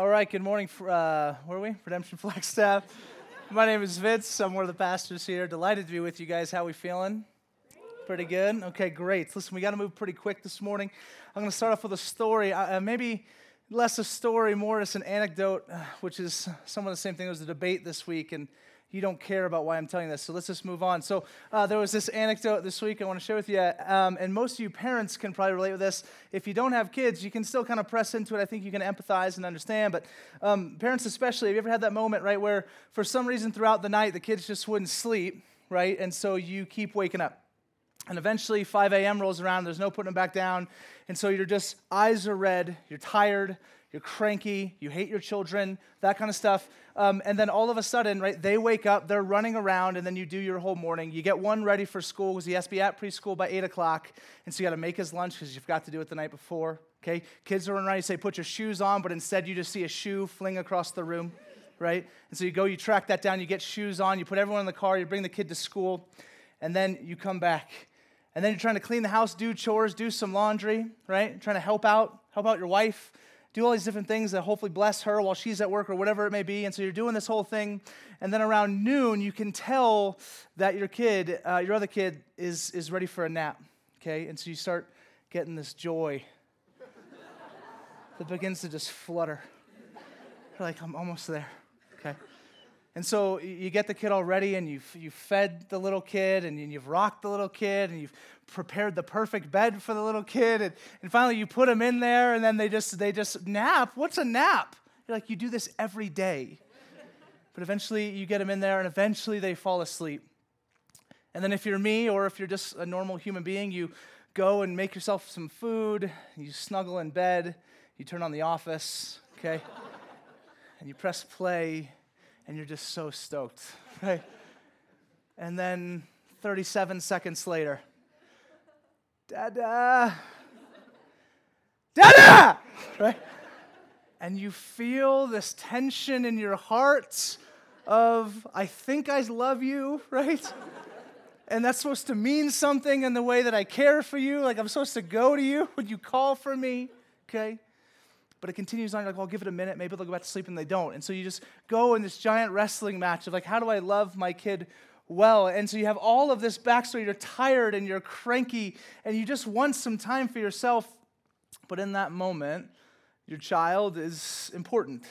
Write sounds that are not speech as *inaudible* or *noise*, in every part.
All right, good morning. Uh, where are we? Redemption Flagstaff. My name is Vince. I'm one of the pastors here. Delighted to be with you guys. How we feeling? Pretty good. Okay, great. Listen, we got to move pretty quick this morning. I'm going to start off with a story. Uh, maybe less a story, more as an anecdote, uh, which is some of the same thing. There was a debate this week, and you don't care about why I'm telling this. So let's just move on. So uh, there was this anecdote this week I want to share with you, um, and most of you parents can probably relate with this. If you don't have kids, you can still kind of press into it. I think you can empathize and understand. But um, parents, especially, have you ever had that moment, right, where for some reason throughout the night the kids just wouldn't sleep, right, and so you keep waking up. And eventually 5 a.m. rolls around, there's no putting them back down. And so you're just, eyes are red, you're tired, you're cranky, you hate your children, that kind of stuff. Um, and then all of a sudden, right, they wake up, they're running around, and then you do your whole morning. You get one ready for school because he has to be at preschool by 8 o'clock. And so you got to make his lunch because you forgot to do it the night before. Okay? Kids are running around, you say, put your shoes on, but instead you just see a shoe fling across the room, right? And so you go, you track that down, you get shoes on, you put everyone in the car, you bring the kid to school, and then you come back. And then you're trying to clean the house, do chores, do some laundry, right? Trying to help out, help out your wife do all these different things that hopefully bless her while she's at work or whatever it may be. And so you're doing this whole thing. And then around noon, you can tell that your kid, uh, your other kid, is, is ready for a nap. Okay? And so you start getting this joy that begins to just flutter. You're like, I'm almost there. Okay? And so you get the kid all ready and you've, you've fed the little kid and you've rocked the little kid and you've prepared the perfect bed for the little kid. And, and finally you put them in there and then they just, they just nap. What's a nap? You're like, you do this every day. But eventually you get them in there and eventually they fall asleep. And then if you're me or if you're just a normal human being, you go and make yourself some food, you snuggle in bed, you turn on the office, okay? and you press play and you're just so stoked, *laughs* right? And then 37 seconds later, Dada, Dada, right? And you feel this tension in your heart of, I think I love you, right? and that's supposed to mean something in the way that I care for you. Like I'm supposed to go to you when you call for me, okay? But it continues on, like, well, I'll give it a minute. Maybe they'll go back to sleep and they don't. And so you just go in this giant wrestling match of, like, how do I love my kid well? And so you have all of this backstory. You're tired and you're cranky and you just want some time for yourself. But in that moment, your child is important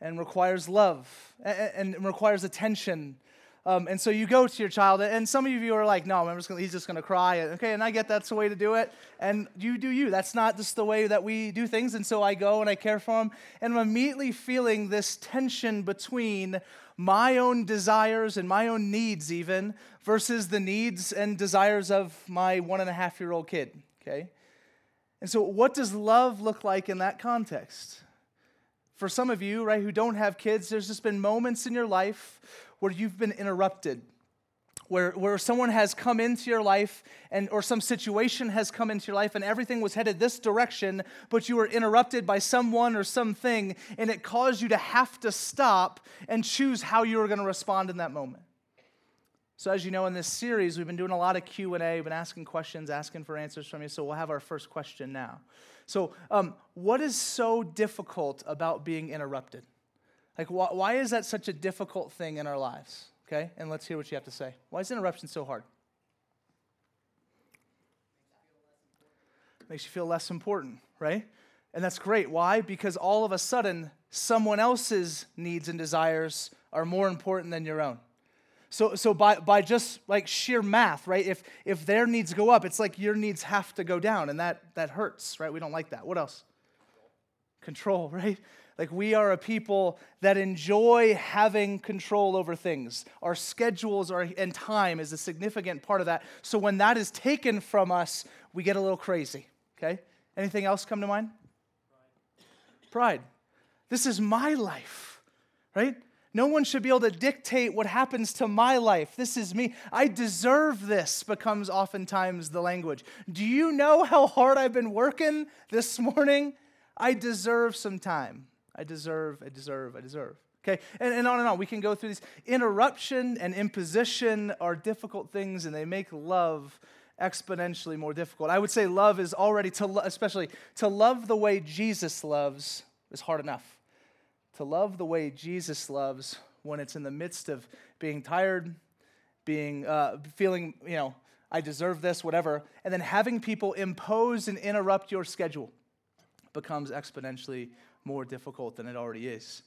and requires love and, requires attention um, and so you go to your child, and some of you are like, no, just gonna, he's just going to cry. Okay, and I get that's the way to do it. And you do you. That's not just the way that we do things. And so I go and I care for him. And I'm immediately feeling this tension between my own desires and my own needs, even, versus the needs and desires of my one and a half year old kid. Okay? And so, what does love look like in that context? For some of you, right, who don't have kids, there's just been moments in your life where you've been interrupted, where, where someone has come into your life and or some situation has come into your life and everything was headed this direction, but you were interrupted by someone or something, and it caused you to have to stop and choose how you were going to respond in that moment. So as you know, in this series, we've been doing a lot of Q&A. We've been asking questions, asking for answers from you. So we'll have our first question now. So um, what is so difficult about being interrupted? Like, why, why is that such a difficult thing in our lives? Okay, and let's hear what you have to say. Why is interruption so hard? Makes you feel less important, right? And that's great. Why? Because all of a sudden, someone else's needs and desires are more important than your own. So, so by, by just like sheer math, right? If, if their needs go up, it's like your needs have to go down, and that, that hurts, right? We don't like that. What else? Control, *laughs* right? Like, we are a people that enjoy having control over things. Our schedules are, and time is a significant part of that. So, when that is taken from us, we get a little crazy. Okay? Anything else come to mind? Pride. Pride. This is my life, right? No one should be able to dictate what happens to my life. This is me. I deserve this, becomes oftentimes the language. Do you know how hard I've been working this morning? I deserve some time. I deserve, I deserve, I deserve. Okay, and, and on and on. We can go through these. Interruption and imposition are difficult things, and they make love exponentially more difficult. I would say love is already to, lo- especially to love the way Jesus loves, is hard enough. to love the way Jesus loves when it's in the midst of being tired, being uh, feeling, you know, I deserve this, whatever, and then having people impose and interrupt your schedule becomes exponentially more difficult than it already is.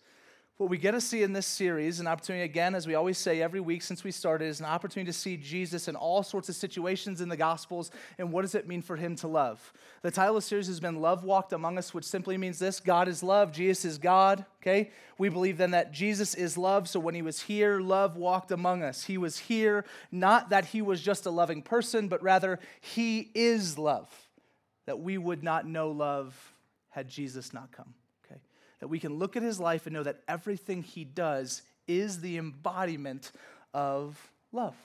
What we get to see in this series, an opportunity again, as we always say every week since we started, is an opportunity to see Jesus in all sorts of situations in the Gospels and what does it mean for him to love. The title of the series has been Love Walked Among Us, which simply means this God is love, Jesus is God, okay? We believe then that Jesus is love, so when he was here, love walked among us. He was here, not that he was just a loving person, but rather he is love, that we would not know love had Jesus not come that we can look at his life and know that everything he does is the embodiment of love.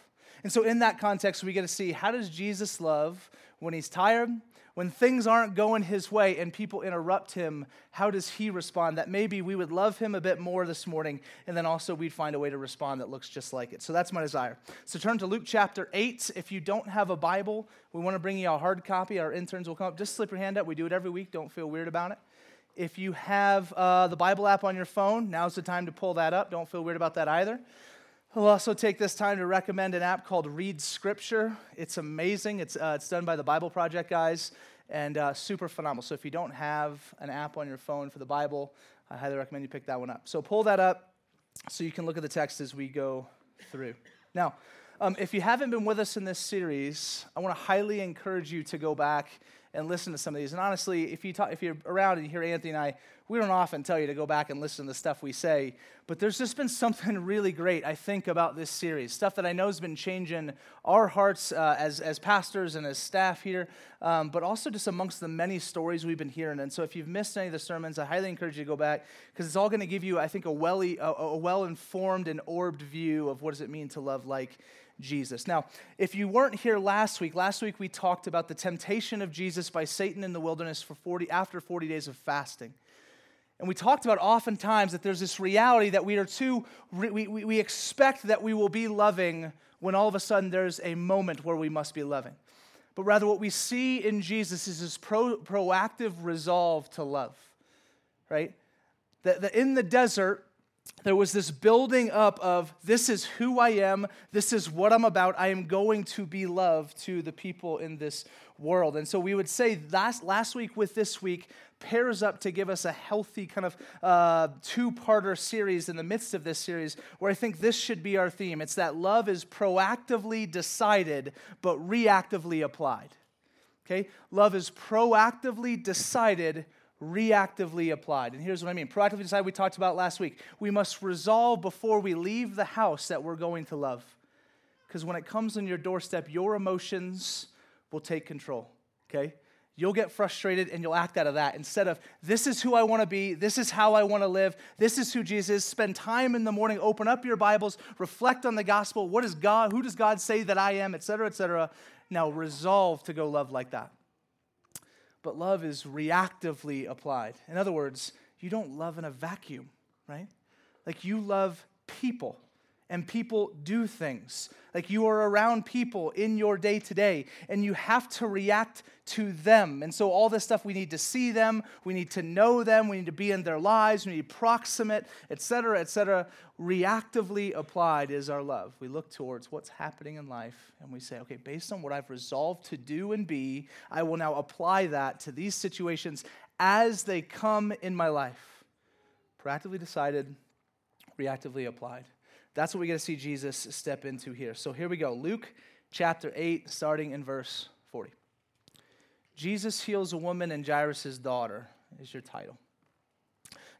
And so, in that context, we get to see how does Jesus love when he's tired, when things aren't going his way and people interrupt him, how does he respond? That maybe we would love him a bit more this morning, and then also we'd find a way to respond that looks just like it. So that's my desire. So turn to Luke chapter 8. If you don't have a Bible, we want to bring you a hard copy. Our interns will come up. Just slip your hand up. We do it every week. Don't feel weird about it. If you have uh, the Bible app on your phone, now's the time to pull that up. Don't feel weird about that either. I'll also take this time to recommend an app called Read Scripture. It's amazing. It's, uh, it's done by the Bible Project guys and uh, super phenomenal. So if you don't have an app on your phone for the Bible, I highly recommend you pick that one up. So pull that up so you can look at the text as we go through. Now, um, if you haven't been with us in this series, I want to highly encourage you to go back and listen to some of these. And honestly, if, you talk, if you're around and you hear Anthony and I, we don't often tell you to go back and listen to the stuff we say, but there's just been something *laughs* really great, I think, about this series. Stuff that I know has been changing our hearts uh, as, as pastors and as staff here, um, but also just amongst the many stories we've been hearing. And so if you've missed any of the sermons, I highly encourage you to go back because it's all going to give you, I think, a well, a, a well-informed and orbed view of what does it mean to love like Jesus. Now, if you weren't here last week, last week we talked about the temptation of Jesus by Satan in the wilderness for 40 after 40 days of fasting. And we talked about oftentimes that there's this reality that we are too, we, we, we expect that we will be loving when all of a sudden there's a moment where we must be loving. But rather, what we see in Jesus is this pro, proactive resolve to love, right? That, that in the desert, there was this building up of this is who I am, this is what I'm about, I am going to be love to the people in this world. And so we would say last, last week with this week pairs up to give us a healthy kind of uh, two parter series in the midst of this series where I think this should be our theme. It's that love is proactively decided but reactively applied. Okay? Love is proactively decided reactively applied. And here's what I mean proactively decide, we talked about last week. We must resolve before we leave the house that we're going to love. Because when it comes on your doorstep, your emotions will take control, okay? You'll get frustrated and you'll act out of that instead of, this is who I want to be, this is how I want to live, this is who Jesus is. Spend time in the morning, open up your Bibles, reflect on the gospel. What is God? Who does God say that I am, et cetera, et cetera. Now resolve to go love like that but love is reactively applied. In other words, you don't love in a vacuum, right? Like you love people and people do things. Like you are around people in your day to day, and you have to react to them. And so, all this stuff, we need to see them, we need to know them, we need to be in their lives, we need proximate, etc., etc. Reactively applied is our love. We look towards what's happening in life, and we say, okay, based on what I've resolved to do and be, I will now apply that to these situations as they come in my life. Proactively decided, reactively applied. That's what we get to see Jesus step into here. So here we go Luke chapter 8, starting in verse 40. Jesus heals a woman and Jairus' daughter, is your title.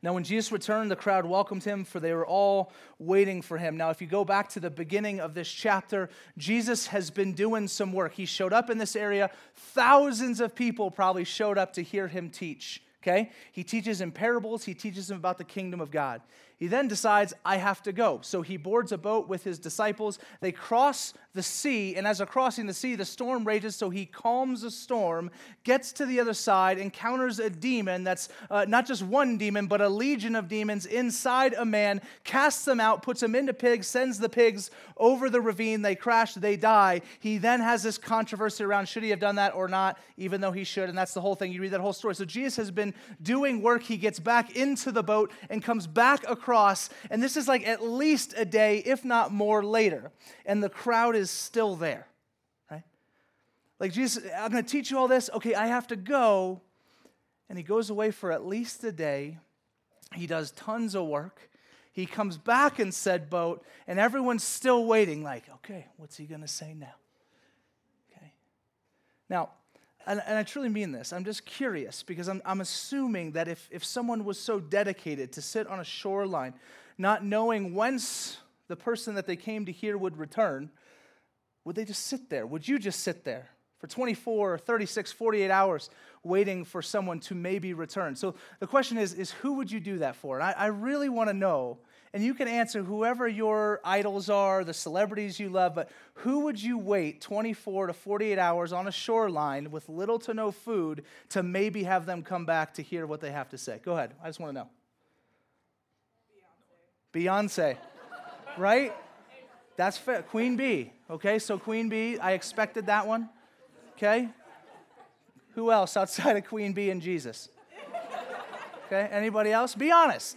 Now, when Jesus returned, the crowd welcomed him, for they were all waiting for him. Now, if you go back to the beginning of this chapter, Jesus has been doing some work. He showed up in this area. Thousands of people probably showed up to hear him teach. Okay? He teaches in parables, he teaches them about the kingdom of God. He then decides, I have to go. So he boards a boat with his disciples. They cross the sea, and as they're crossing the sea, the storm rages. So he calms the storm, gets to the other side, encounters a demon that's uh, not just one demon, but a legion of demons inside a man, casts them out, puts them into pigs, sends the pigs over the ravine. They crash, they die. He then has this controversy around should he have done that or not, even though he should. And that's the whole thing. You read that whole story. So Jesus has been doing work, he gets back into the boat and comes back across. And this is like at least a day, if not more, later. And the crowd is still there, right? Like, Jesus, I'm going to teach you all this. Okay, I have to go. And he goes away for at least a day. He does tons of work. He comes back in said boat, and everyone's still waiting, like, okay, what's he going to say now? Okay. Now, and, and, I truly mean this, I'm just curious because I'm, I'm assuming that if, if someone was so dedicated to sit on a shoreline, not knowing whence the person that they came to hear would return, would they just sit there? Would you just sit there for 24, 36, 48 hours waiting for someone to maybe return? So the question is, is who would you do that for? And I, I really want to know and you can answer whoever your idols are, the celebrities you love, but who would you wait 24 to 48 hours on a shoreline with little to no food to maybe have them come back to hear what they have to say? Go ahead. I just want to know. Beyonce. Beyonce. *laughs* right? That's fair. Queen Bee. Okay, so Queen Bee, I expected that one. Okay? Who else outside of Queen Bee and Jesus? Okay, anybody else? Be honest.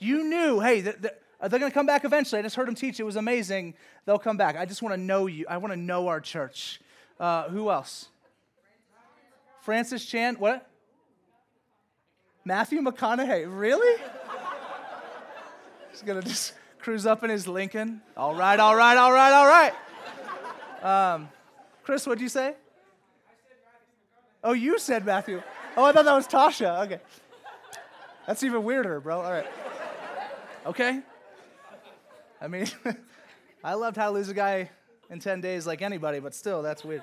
You knew, hey, they're, they're going to come back eventually. I just heard them teach. It was amazing. They'll come back. I just want to know you. I want to know our church. Uh, who else? Francis Chan. What? Matthew McConaughey. Really? He's going to just cruise up in his Lincoln. All right, all right, all right, all right. Um, Chris, what'd you say? Oh, you said Matthew. Oh, I thought that was Tasha. Okay. That's even weirder, bro. All right. Okay? I mean, *laughs* I loved how to lose a guy in 10 days like anybody, but still, that's weird.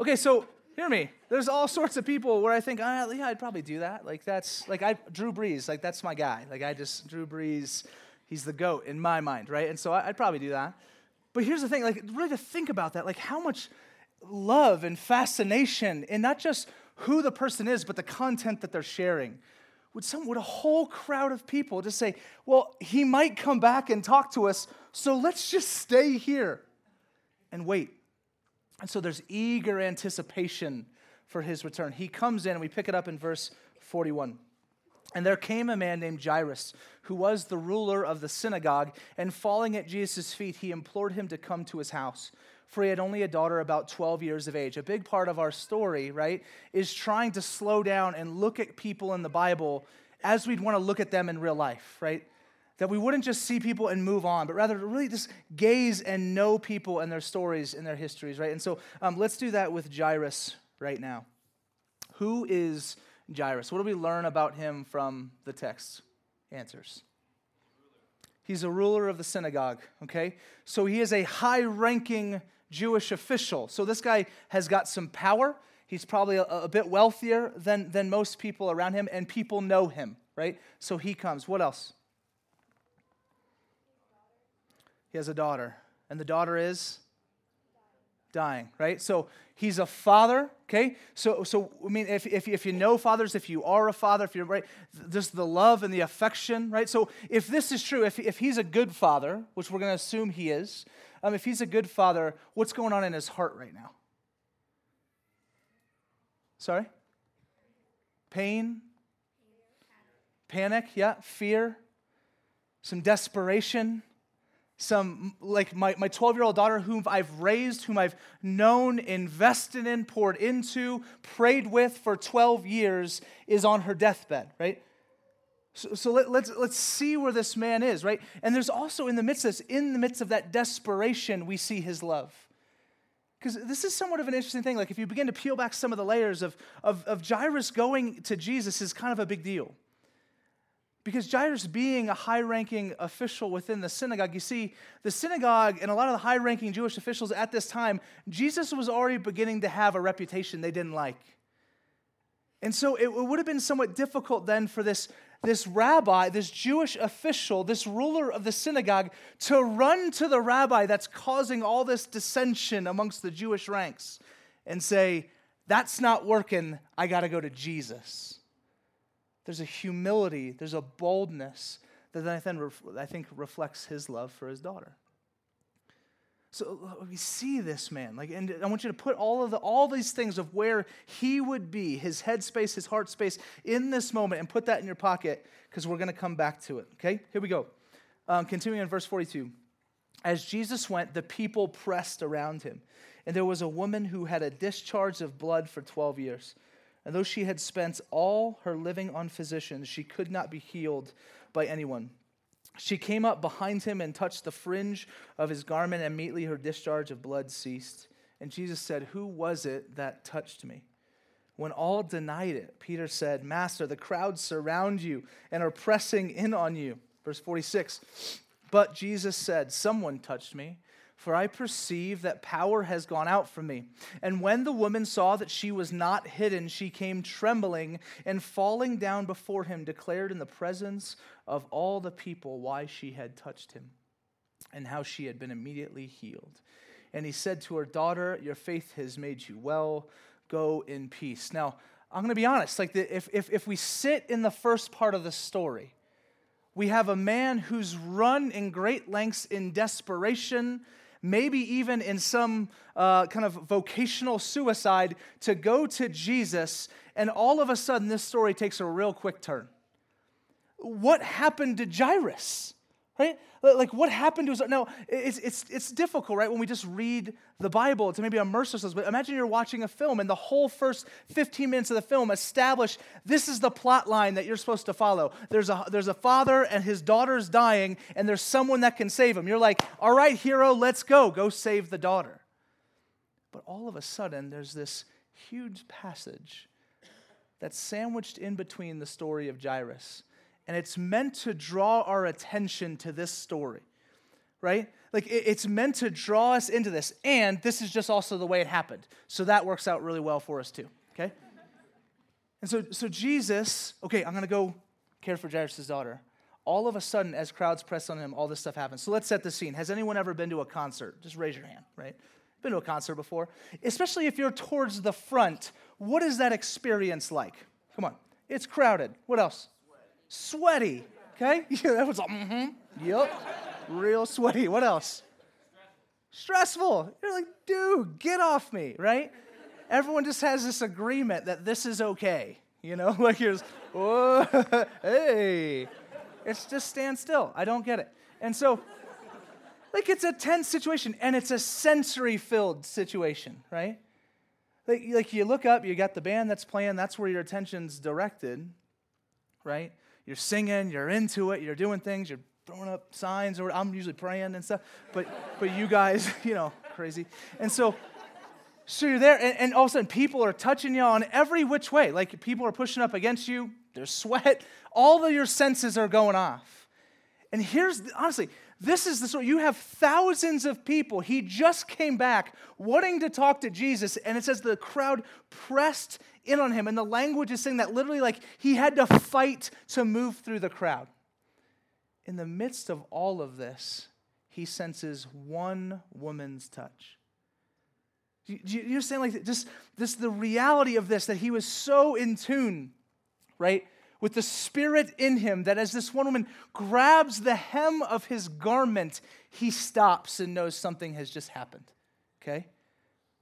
Okay, so hear me. There's all sorts of people where I think, oh, yeah, I'd probably do that. Like, that's, like, I, Drew Brees, like, that's my guy. Like, I just, Drew Brees, he's the GOAT in my mind, right? And so I, I'd probably do that. But here's the thing, like, really to think about that, like, how much love and fascination in not just who the person is, but the content that they're sharing would some would a whole crowd of people just say, "Well, he might come back and talk to us, so let's just stay here and wait." And so there's eager anticipation for his return. He comes in and we pick it up in verse 41. And there came a man named Jairus, who was the ruler of the synagogue, and falling at Jesus' feet, he implored him to come to his house for he had only a daughter about 12 years of age. A big part of our story, right, is trying to slow down and look at people in the Bible as we'd want to look at them in real life, right? That we wouldn't just see people and move on, but rather really just gaze and know people and their stories and their histories, right? And so um, let's do that with Jairus right now. Who is Jairus? What do we learn about him from the text? Answers. He's a ruler of the synagogue, okay? So he is a high ranking Jewish official. So this guy has got some power. He's probably a, a, bit wealthier than, than most people around him, and people know him, right? So he comes. What else? He has a daughter, and the daughter is dying, right? So he's a father, okay? So, so I mean, if, if, if you know fathers, if you are a father, if you're, right, there's the love and the affection, right? So if this is true, if, if he's a good father, which we're going to assume he is, um, if he's a good father, what's going on in his heart right now? Sorry? Pain? Panic, yeah. Fear? Some desperation? Some, like my 12 year old daughter, whom I've raised, whom I've known, invested in, poured into, prayed with for 12 years, is on her deathbed, right? So, so let, us let's, let's see where this man is, right? And there's also in the midst of this, in the midst of that desperation, we see his love. Because this is somewhat of an interesting thing. Like if you begin to peel back some of the layers of, of, of Jairus going to Jesus is kind of a big deal. Because Jairus being a high ranking official within the synagogue, you see, the synagogue and a lot of the high ranking Jewish officials at this time, Jesus was already beginning to have a reputation they didn't like. And so it would have been somewhat difficult then for this this rabbi, this Jewish official, this ruler of the synagogue, to run to the rabbi that's causing all this dissension amongst the Jewish ranks and say, That's not working. I got to go to Jesus. There's a humility, there's a boldness that I think reflects his love for his daughter. So we see this man, like, and I want you to put all of the all these things of where he would be, his head space, his heart space, in this moment, and put that in your pocket because we're going to come back to it. Okay, here we go. Um, continuing in verse forty-two, as Jesus went, the people pressed around him, and there was a woman who had a discharge of blood for twelve years, and though she had spent all her living on physicians, she could not be healed by anyone. She came up behind him and touched the fringe of his garment, and immediately her discharge of blood ceased. And Jesus said, Who was it that touched me? When all denied it, Peter said, Master, the crowds surround you and are pressing in on you. Verse 46 But Jesus said, Someone touched me for I perceive that power has gone out from me. And when the woman saw that she was not hidden, she came trembling and falling down before him, declared in the presence of all the people why she had touched him and how she had been immediately healed. And he said to her, Daughter, your faith has made you well. Go in peace. Now, I'm going to be honest. Like, the, if, if, if we sit in the first part of the story, we have a man who's run in great lengths in desperation maybe even in some uh, kind of vocational suicide, to go to Jesus, and all of a sudden this story takes a real quick turn. What happened to Jairus? Right? Like what happened to us? Now, it's, it's, it's difficult, right, when we just read the Bible to maybe immerse ourselves. But imagine you're watching a film and the whole first 15 minutes of the film establish this is the plot line that you're supposed to follow. There's a, there's a father and his daughter's dying, and there's someone that can save him. You're like, all right, hero, let's go. Go save the daughter. But all of a sudden, there's this huge passage that's sandwiched in between the story of Jairus and it's meant to draw our attention to this story, right? Like it's meant to draw us into this. And this is just also the way it happened. So that works out really well for us too, okay? And so, so Jesus, okay, I'm gonna go care for Jairus' daughter. All of a sudden, as crowds press on him, all this stuff happens. So let's set the scene. Has anyone ever been to a concert? Just raise your hand, right? Been to a concert before? Especially if you're towards the front, what is that experience like? Come on. It's crowded. What else? Sweaty. Okay? *laughs* Yeah, that was like, mm-hmm. Yep. Real sweaty. What else? Stressful. You're like, dude, get off me, right? Everyone just has this agreement that this is okay. You know, *laughs* like you're just, whoa, *laughs* hey. It's just stand still. I don't get it. And so, like, it's a tense situation and it's a sensory filled situation, right? Like, like, you look up, you got the band that's playing, that's where your attention's directed, right? You're singing, you're into it, you're doing things, you're throwing up signs, or I'm usually praying and stuff. But but you guys, *laughs* you know, crazy. And so so you're there, and, and all of a sudden people are touching you on every which way. Like people are pushing up against you, there's sweat, all of your senses are going off. And here's honestly, this is the story. You have thousands of people. He just came back wanting to talk to Jesus, and it says the crowd pressed in on him. And the language is saying that literally, like, he had to fight to move through the crowd. In the midst of all of this, he senses one woman's touch. You understand, like, just this, the reality of this, that he was so in tune, right, with the spirit in him, that as this one woman grabs the hem of his garment, he stops and knows something has just happened, okay?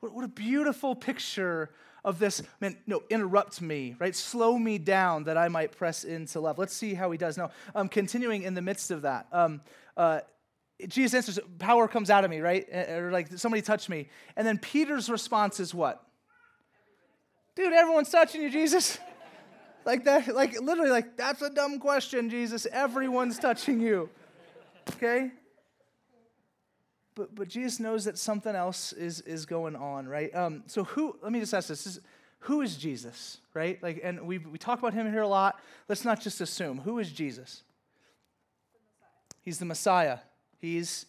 What, what a beautiful picture of this, man, no, interrupt me, right? Slow me down that I might press into love. Let's see how he does. Now, um, continuing in the midst of that, um, uh, Jesus answers, power comes out of me, right? Or like somebody touched me. And then Peter's response is what? Dude, everyone's touching you, Jesus. Like that, like literally, like, that's a dumb question, Jesus. Everyone's touching you. Okay? but, but Jesus knows that something else is, is going on, right? Um, so who, let me just ask this, is, who is Jesus, right? Like, and we, we talk about him here a lot. Let's not just assume. Who is Jesus? The He's the Messiah. He's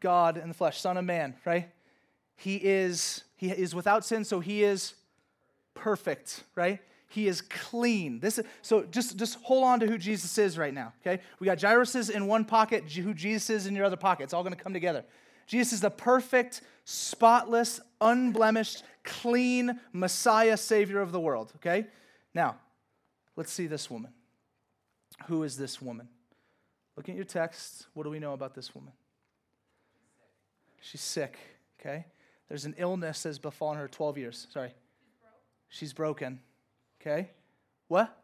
God in the flesh, Son of Man, right? He is, he is without sin, so he is perfect, right? He is clean. This is, so just, just hold on to who Jesus is right now, okay? We got Jairus in one pocket, who Jesus is in your other pocket. It's all going to come together. Jesus is the perfect, spotless, unblemished, clean Messiah, Savior of the world, okay? Now, let's see this woman. Who is this woman? Look at your text. What do we know about this woman? She's sick, okay? There's an illness that's befallen her 12 years. Sorry. She's broken, okay? What?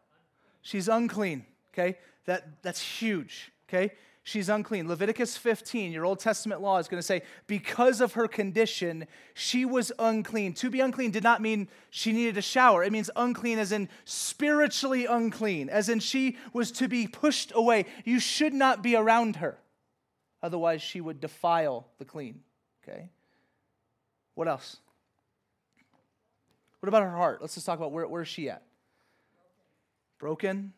She's unclean, okay? That, that's huge, okay? She's unclean. Leviticus 15, your Old Testament law is going to say, because of her condition, she was unclean. To be unclean did not mean she needed a shower. It means unclean as in spiritually unclean, as in she was to be pushed away. You should not be around her. Otherwise, she would defile the clean. Okay? What else? What about her heart? Let's just talk about where, where is she at? Broken?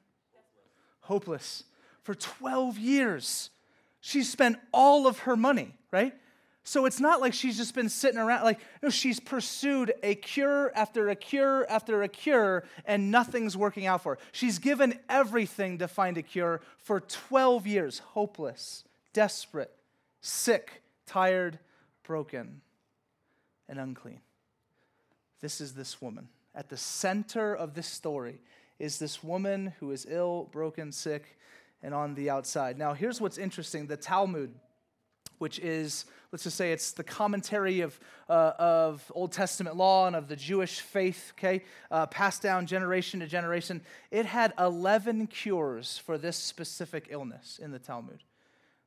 Hopeless. For 12 years, she's spent all of her money, right? So it's not like she's just been sitting around. Like, no, she's pursued a cure after a cure after a cure, and nothing's working out for her. She's given everything to find a cure for 12 years, hopeless, desperate, sick, tired, broken, and unclean. This is this woman. At the center of this story is this woman who is ill, broken, sick, and on the outside. Now, here's what's interesting the Talmud, which is, let's just say it's the commentary of, uh, of Old Testament law and of the Jewish faith, okay, uh, passed down generation to generation. It had 11 cures for this specific illness in the Talmud.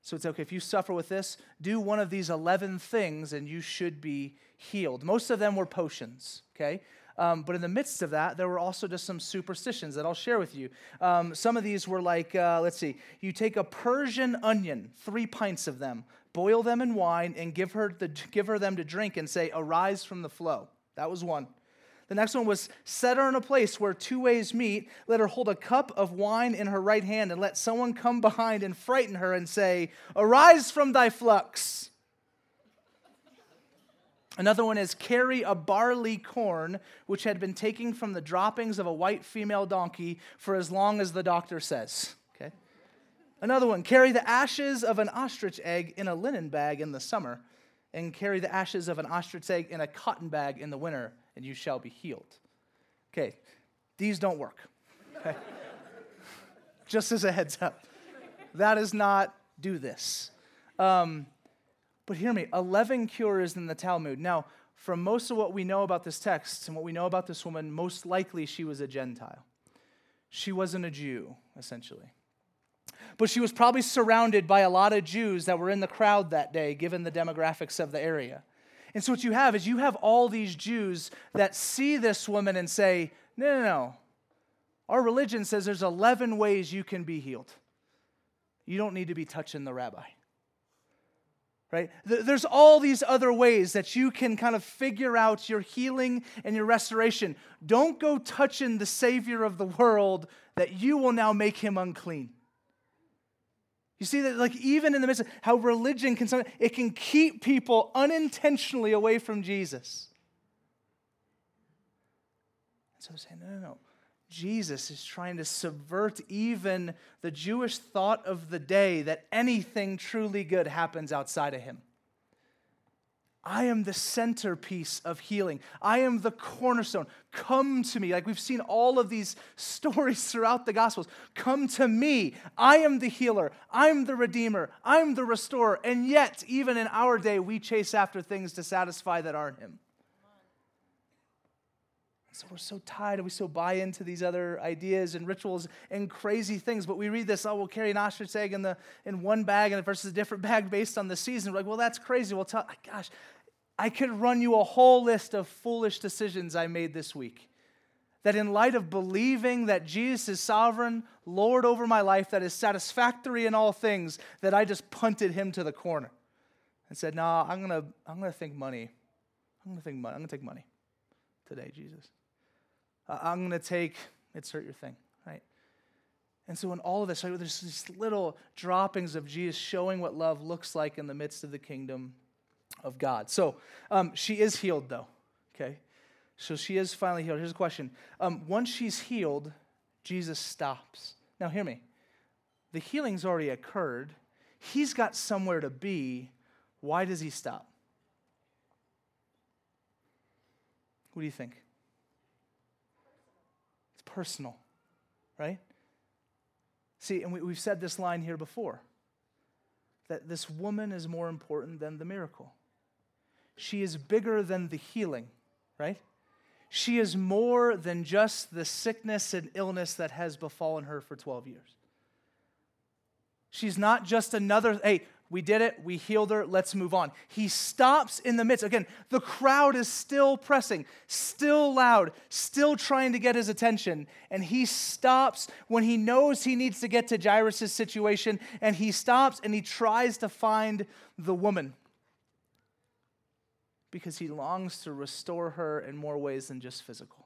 So it's okay. If you suffer with this, do one of these 11 things and you should be healed. Most of them were potions, okay? Um, but in the midst of that, there were also just some superstitions that I'll share with you. Um, some of these were like, uh, let's see, you take a Persian onion, three pints of them, boil them in wine, and give her, the, give her them to drink and say, Arise from the flow. That was one. The next one was set her in a place where two ways meet. Let her hold a cup of wine in her right hand and let someone come behind and frighten her and say, Arise from thy flux. Another one is carry a barley corn which had been taken from the droppings of a white female donkey for as long as the doctor says. Okay. Another one, carry the ashes of an ostrich egg in a linen bag in the summer, and carry the ashes of an ostrich egg in a cotton bag in the winter and you shall be healed. Okay, these don't work. Okay? *laughs* Just as a heads up. That is not do this. Um, but hear me 11 cures in the Talmud. Now, from most of what we know about this text and what we know about this woman, most likely she was a Gentile. She wasn't a Jew, essentially. But she was probably surrounded by a lot of Jews that were in the crowd that day, given the demographics of the area. And so what you have is you have all these Jews that see this woman and say, no, no, no. Our religion says there's 11 ways you can be healed. You don't need to be touching the rabbi. Right? There's all these other ways that you can kind of figure out your healing and your restoration. Don't go touching the Savior of the world that you will now make him unclean. You see that, like, even in the midst of how religion can, it can keep people unintentionally away from Jesus. And so saying, no, no, no. Jesus is trying to subvert even the Jewish thought of the day that anything truly good happens outside of him. I am the centerpiece of healing. I am the cornerstone. Come to me. Like we've seen all of these *laughs* stories throughout the Gospels. Come to me. I am the healer. I'm the redeemer. I'm the restorer. And yet, even in our day, we chase after things to satisfy that aren't Him. So we're so tied and we so buy into these other ideas and rituals and crazy things. But we read this, oh, we'll carry an ostrich egg in, the, in one bag and versus a different *laughs* bag based on the season. We're like, well, that's crazy. Well, tell, gosh, I could run you a whole list of foolish decisions I made this week. That in light of believing that Jesus is sovereign, Lord over my life, that is satisfactory in all things, that I just punted him to the corner and said, No, nah, I'm gonna, I'm gonna think money. I'm gonna think money. I'm gonna take money today, Jesus. Uh, I'm gonna take insert your thing, right? And so in all of this, right, there's these little droppings of Jesus showing what love looks like in the midst of the kingdom of God. So um, she is healed, though. Okay? So she is finally healed. Here's a question. Um, once she's healed, Jesus stops. Now, hear me. The healing's already occurred. He's got somewhere to be. Why does he stop? What do you think? Personal, right? See, and we, have said this line here before that this woman is more important than the miracle. she is bigger than the healing, right? She is more than just the sickness and illness that has befallen her for 12 years. She's not just another, hey, we did it, we healed her, let's move on. He stops in the midst. Again, the crowd is still pressing, still loud, still trying to get his attention. And he stops when he knows he needs to get to Jairus' situation, and he stops and he tries to find the woman because he longs to restore her in more ways than just physical.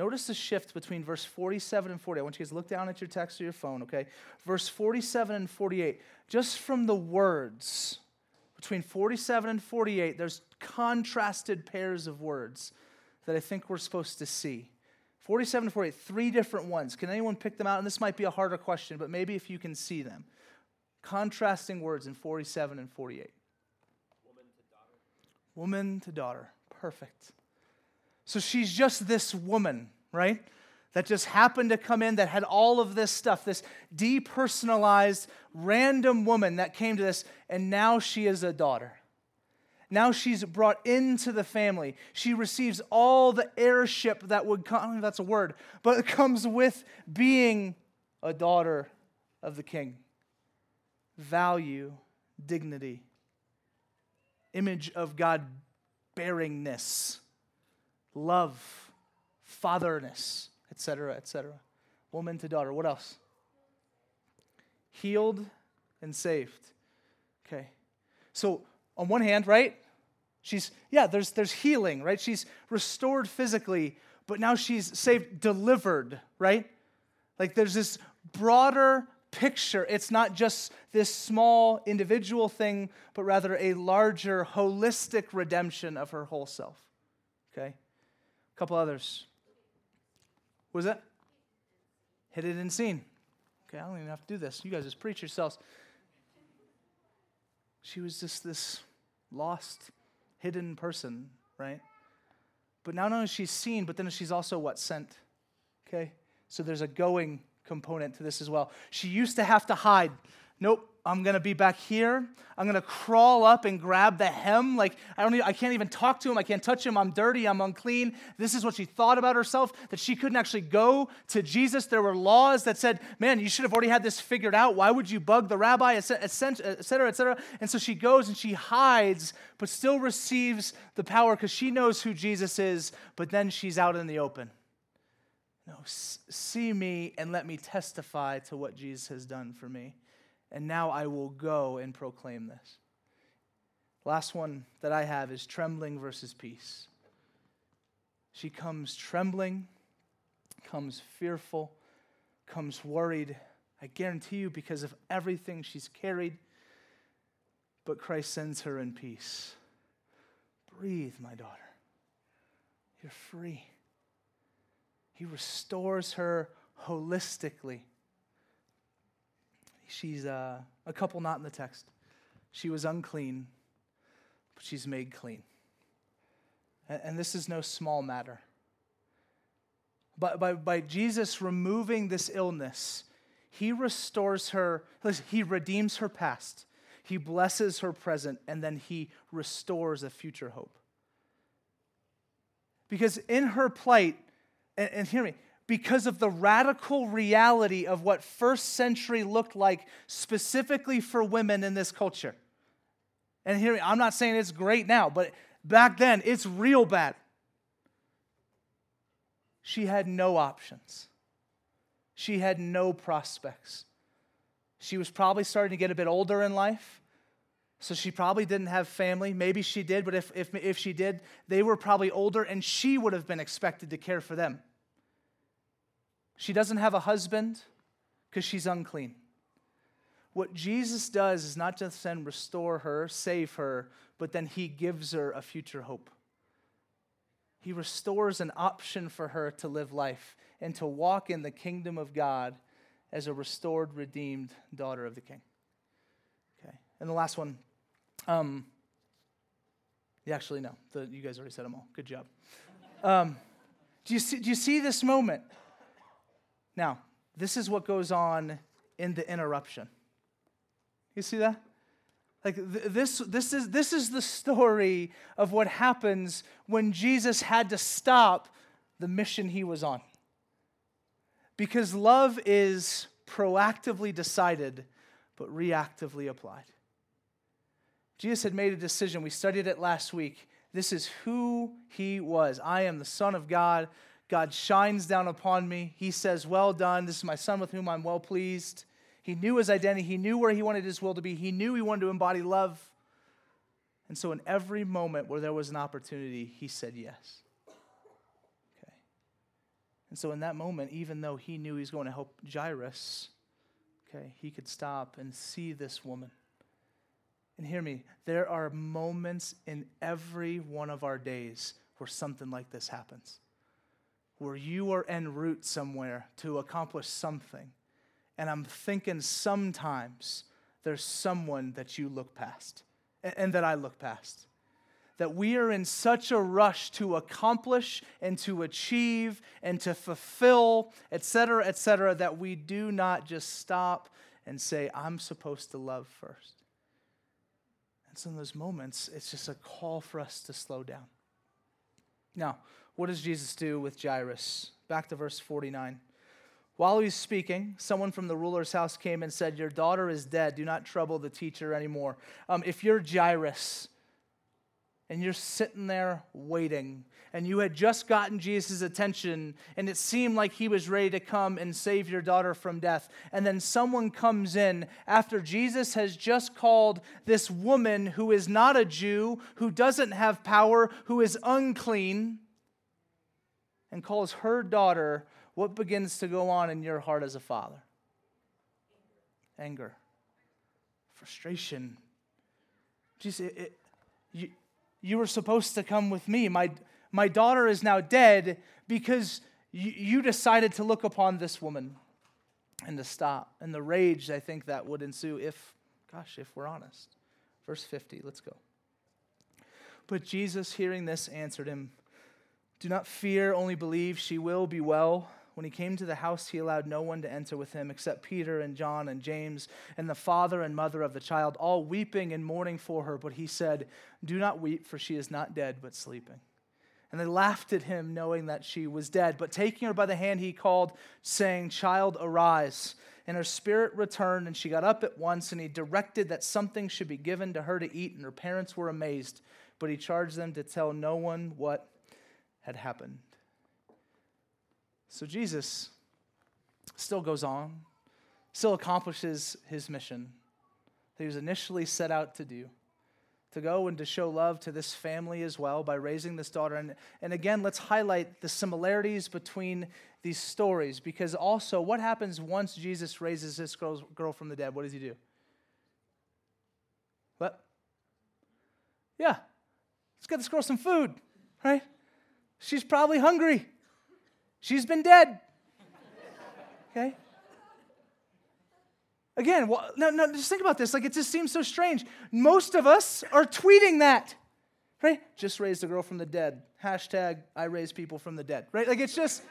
Notice the shift between verse 47 and 40. I want you guys to look down at your text or your phone, okay? Verse 47 and 48. Just from the words between 47 and 48, there's contrasted pairs of words that I think we're supposed to see. 47 and 48, three different ones. Can anyone pick them out? And this might be a harder question, but maybe if you can see them. Contrasting words in 47 and 48. Woman to daughter. Woman to daughter. Perfect. So she's just this woman, right? That just happened to come in that had all of this stuff, this depersonalized, random woman that came to this, and now she is a daughter. Now she's brought into the family. She receives all the heirship that would come, that's a word, but it comes with being a daughter of the king. Value, dignity, image of God bearingness love, fatherness, etc., etc. Woman to daughter. What else? Healed and saved. Okay. So, on one hand, right? She's, yeah, there's, there's healing, right? She's restored physically, but now she's saved, delivered, right? Like there's this broader picture. It's not just this small individual thing, but rather a larger, holistic redemption of her whole self. Okay? Couple others. What was that? Hidden and seen. Okay, I don't even have to do this. You guys just preach yourselves. She was just this lost, hidden person, right? But not only she's seen, but then she's also what? Sent. Okay? So there's a going component to this as well. She used to have to hide. Nope. I'm gonna be back here. I'm gonna crawl up and grab the hem. Like I don't, even, I can't even talk to him. I can't touch him. I'm dirty. I'm unclean. This is what she thought about herself. That she couldn't actually go to Jesus. There were laws that said, "Man, you should have already had this figured out. Why would you bug the rabbi?" Et cetera, et cetera. And so she goes and she hides, but still receives the power because she knows who Jesus is. But then she's out in the open. No, see me and let me testify to what Jesus has done for me and now I will go and proclaim this. Last one that I have is trembling versus peace. She comes trembling, comes fearful, comes worried. I guarantee you, because of everything she's carried. But Christ sends her in peace. Breathe, my daughter. You're free. He restores her holistically she's uh, a couple not in the text. She was unclean, but she's made clean. And, and this is no small matter. But by, by Jesus removing this illness, he restores her, he redeems her past, he blesses her present, and then he restores a future hope. Because in her plight, and, and hear me, because of the radical reality of what first century looked like specifically for women in this culture. And here, I'm not saying it's great now, but back then it's real bad. She had no options. She had no prospects. She was probably starting to get a bit older in life. So she probably didn't have family. Maybe she did, but if, if, if she did, they were probably older and she would have been expected to care for them. She doesn't have a husband because she's unclean. What Jesus does is not just then restore her, save her, but then he gives her a future hope. He restores an option for her to live life and to walk in the kingdom of God as a restored, redeemed daughter of the king. Okay. And the last one, um, yeah, actually, no. The, you guys already said them all. Good job. Um, do, you see, do you see this moment? Now, this is what goes on in the interruption. You see that? Like th- this, this, is, this is the story of what happens when Jesus had to stop the mission he was on. Because love is proactively decided, but reactively applied. Jesus had made a decision. We studied it last week. This is who he was. I am the Son of God. God shines down upon me. He says, Well done. This is my Son with whom I'm well pleased. He knew his identity. He knew where he wanted his will to be. He knew he wanted to embody love. And so, in every moment where there was an opportunity, he said yes. Okay. And so, in that moment, even though he knew he was going to help Jairus, okay, he could stop and see this woman. And hear me, there are moments in every one of our days where something like this happens, where you are en route somewhere to accomplish something and I'm thinking sometimes there's someone that you look past and that I look past. That we are in such a rush to accomplish and to achieve and to fulfill, et cetera, et cetera, that we do not just stop and say, I'm supposed to love first. And so in those moments, it's just a call for us to slow down. Now, what does Jesus do with Jairus? Back to verse 49. While he was speaking, someone from the ruler's house came and said, Your daughter is dead. Do not trouble the teacher anymore. Um, if you're Jairus and you're sitting there waiting, and you had just gotten Jesus' attention, and it seemed like he was ready to come and save your daughter from death, and then someone comes in after Jesus has just called this woman who is not a Jew, who doesn't have power, who is unclean, and calls her daughter what begins to go on in your heart as a father? Anger, frustration. Jesus, it, it, you, you were supposed to come with me. My, my daughter is now dead because you, you decided to look upon this woman and to stop. And the rage, I think, that would ensue if, gosh, if we're honest. Verse 50, let's go. But Jesus, hearing this, answered him, Do not fear, only believe she will be well. When he came to the house, he allowed no one to enter with him except Peter and John and James and the father and mother of the child, all weeping and mourning for her. But he said, Do not weep, for she is not dead, but sleeping. And they laughed at him, knowing that she was dead. But taking her by the hand, he called, saying, Child, arise. And her spirit returned, and she got up at once, and he directed that something should be given to her to eat, and her parents were amazed. But he charged them to tell no one what had happened. So Jesus still goes on, still accomplishes his mission that he was initially set out to do to go and to show love to this family as well by raising this daughter. And, and again, let's highlight the similarities between these stories because also, what happens once Jesus raises this girl, girl from the dead? What does he do? What? Yeah, let's get this girl some food, right? She's probably hungry. She's been dead. Okay? Again, well, no, no, just think about this. Like, it just seems so strange. Most of us are tweeting that, right? Just raised a girl from the dead. Hashtag, I raise people from the dead, right? Like, it's just,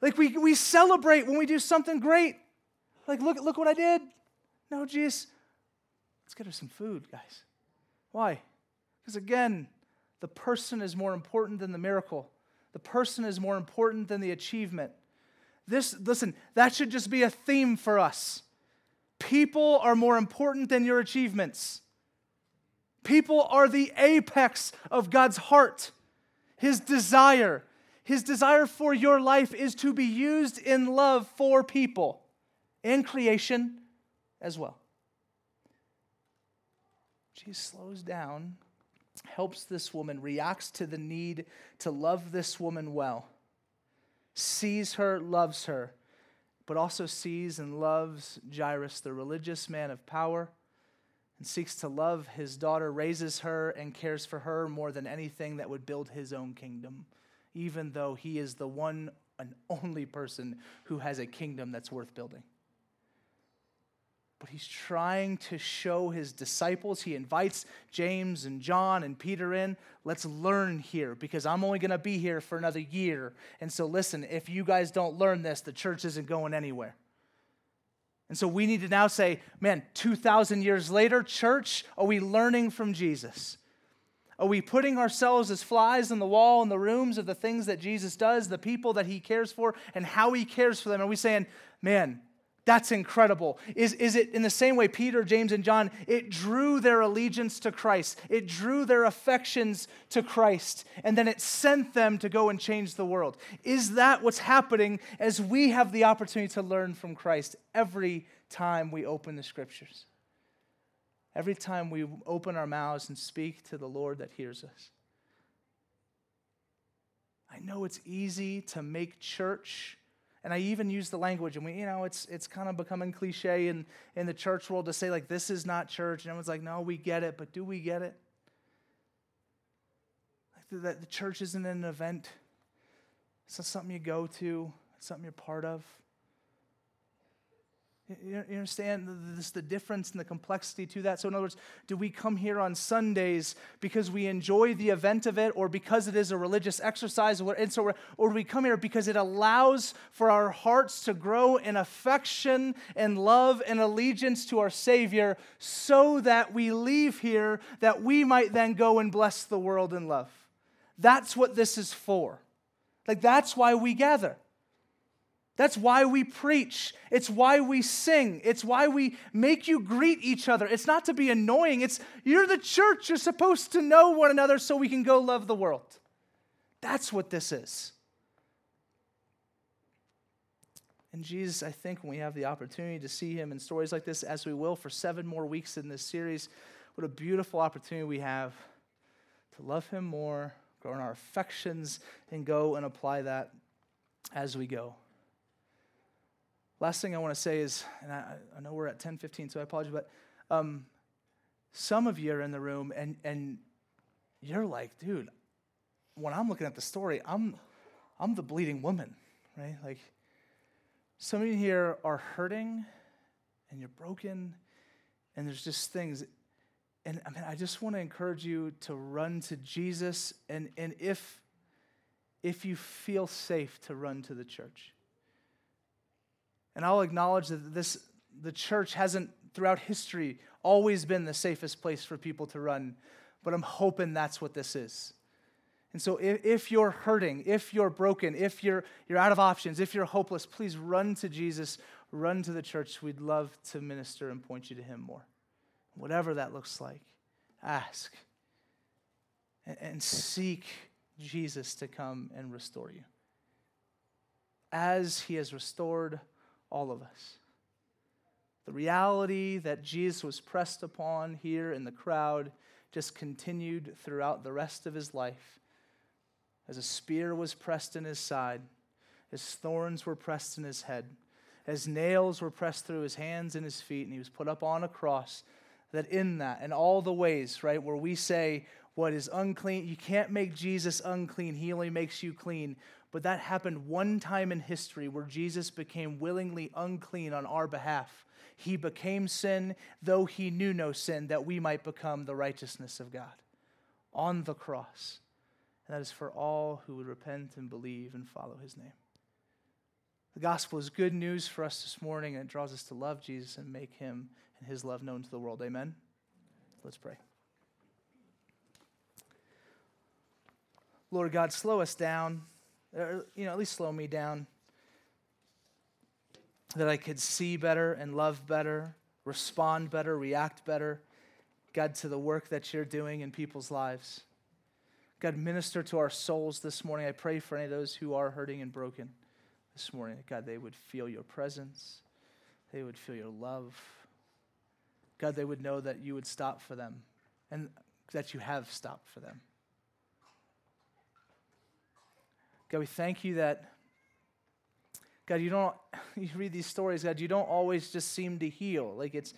like, we, we celebrate when we do something great. Like, look, look what I did. No, geez, let's get her some food, guys. Why? Because, again, the person is more important than the miracle. The person is more important than the achievement. This, listen, that should just be a theme for us. People are more important than your achievements. People are the apex of God's heart, His desire. His desire for your life is to be used in love for people and creation as well. Jesus slows down helps this woman, reacts to the need to love this woman well, sees her, loves her, but also sees and loves Jairus, the religious man of power, and seeks to love his daughter, raises her, and cares for her more than anything that would build his own kingdom, even though he is the one and only person who has a kingdom that's worth building but he's trying to show his disciples. He invites James and John and Peter in. Let's learn here because I'm only going to be here for another year. And so, listen, if you guys don't learn this, the church isn't going anywhere. And so we need to now say, man, 2,000 years later, church, are we learning from Jesus? Are we putting ourselves as flies on the wall in the rooms of the things that Jesus does, the people that he cares for, and how he cares for them? Are we saying, man, that's incredible. Is, is it in the same way Peter, James, and John, it drew their allegiance to Christ, it drew their affections to Christ, and then it sent them to go and change the world? Is that what's happening as we have the opportunity to learn from Christ every time we open the scriptures? Every time we open our mouths and speak to the Lord that hears us. I know it's easy to make church and I even use the language, and we, you know, it's it's kind of becoming cliche in, in the church world to say, like, this is not church. And everyone's like, no, we get it, but do we get it? Like that the church isn't an event. It's not something you go to, it's something you're part of. You understand this, the difference and the complexity to that? So, in other words, do we come here on Sundays because we enjoy the event of it or because it is a religious exercise? Or, And so, or do we come here because it allows for our hearts to grow in affection and love and allegiance to our Savior so that we leave here that we might then go and bless the world in love? That's what this is for. Like, that's why we gather. That's why we preach. It's why we sing. It's why we make you greet each other. It's not to be annoying. It's you're the church. You're supposed to know one another so we can go love the world. That's what this is. And Jesus, I think when we have the opportunity to see him in stories like this, as we will for seven more weeks in this series, what a beautiful opportunity we have to love him more, grow in our affections, and go and apply that as we go. Last thing I want to say is, and I, I know we're at 10:15, so I apologize, but um, some of you are in the room and and you're like, dude, when I'm looking at the story, I'm I'm the bleeding woman, right? Like some of you here are hurting and you're broken, and there's just things. And I mean, I just want to encourage you to run to Jesus, and, and if if you feel safe to run to the church. And I'll acknowledge that this, the church hasn't, throughout history, always been the safest place for people to run. But I'm hoping that's what this is. And so if, if you're hurting, if you're broken, if you're, you're out of options, if you're hopeless, please run to Jesus, run to the church. We'd love to minister and point you to Him more. Whatever that looks like, ask and, and seek Jesus to come and restore you. As He has restored all of us. The reality that Jesus was pressed upon here in the crowd just continued throughout the rest of his life. As a spear was pressed in his side, as thorns were pressed in his head, as nails were pressed through his hands and his feet, and he was put up on a cross. That in that, in all the ways, right, where we say what is unclean, you can't make Jesus unclean, he only makes you clean. But that happened one time in history where Jesus became willingly unclean on our behalf. He became sin, though he knew no sin, that we might become the righteousness of God on the cross. And that is for all who would repent and believe and follow his name. The gospel is good news for us this morning, and it draws us to love Jesus and make him and his love known to the world. Amen. Let's pray. Lord God, slow us down or, you know, at least slow me down, that I could see better and love better, respond better, react better, God, to the work that you're doing in people's lives. God, minister to our souls this morning. I pray for any of those who are hurting and broken this morning. God, they would feel your presence, they would feel your love. God, they would know that you would stop for them and that you have stopped for them. God, we thank you that, God, you don't, *laughs* you read these stories, God, you don't always just seem to heal. Like it's,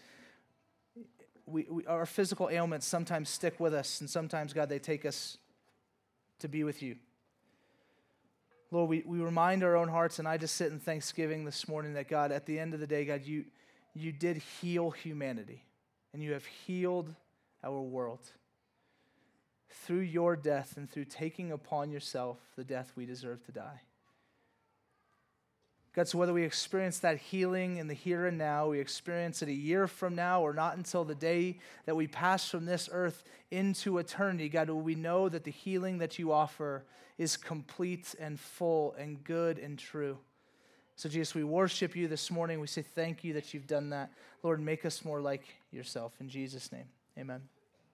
we, we, our physical ailments sometimes stick with us, and sometimes, God, they take us to be with you. Lord, we, we remind our own hearts, and I just sit in thanksgiving this morning that, God, at the end of the day, God, you, you did heal humanity, and you have healed our world through your death and through taking upon yourself the death we deserve to die. God, so whether we experience that healing in the here and now, we experience it a year from now, or not until the day that we pass from this earth into eternity, God, we know that the healing that you offer is complete and full and good and true. So, Jesus, we worship you this morning. We say thank you that you've done that. Lord, make us more like yourself. In Jesus' name, amen.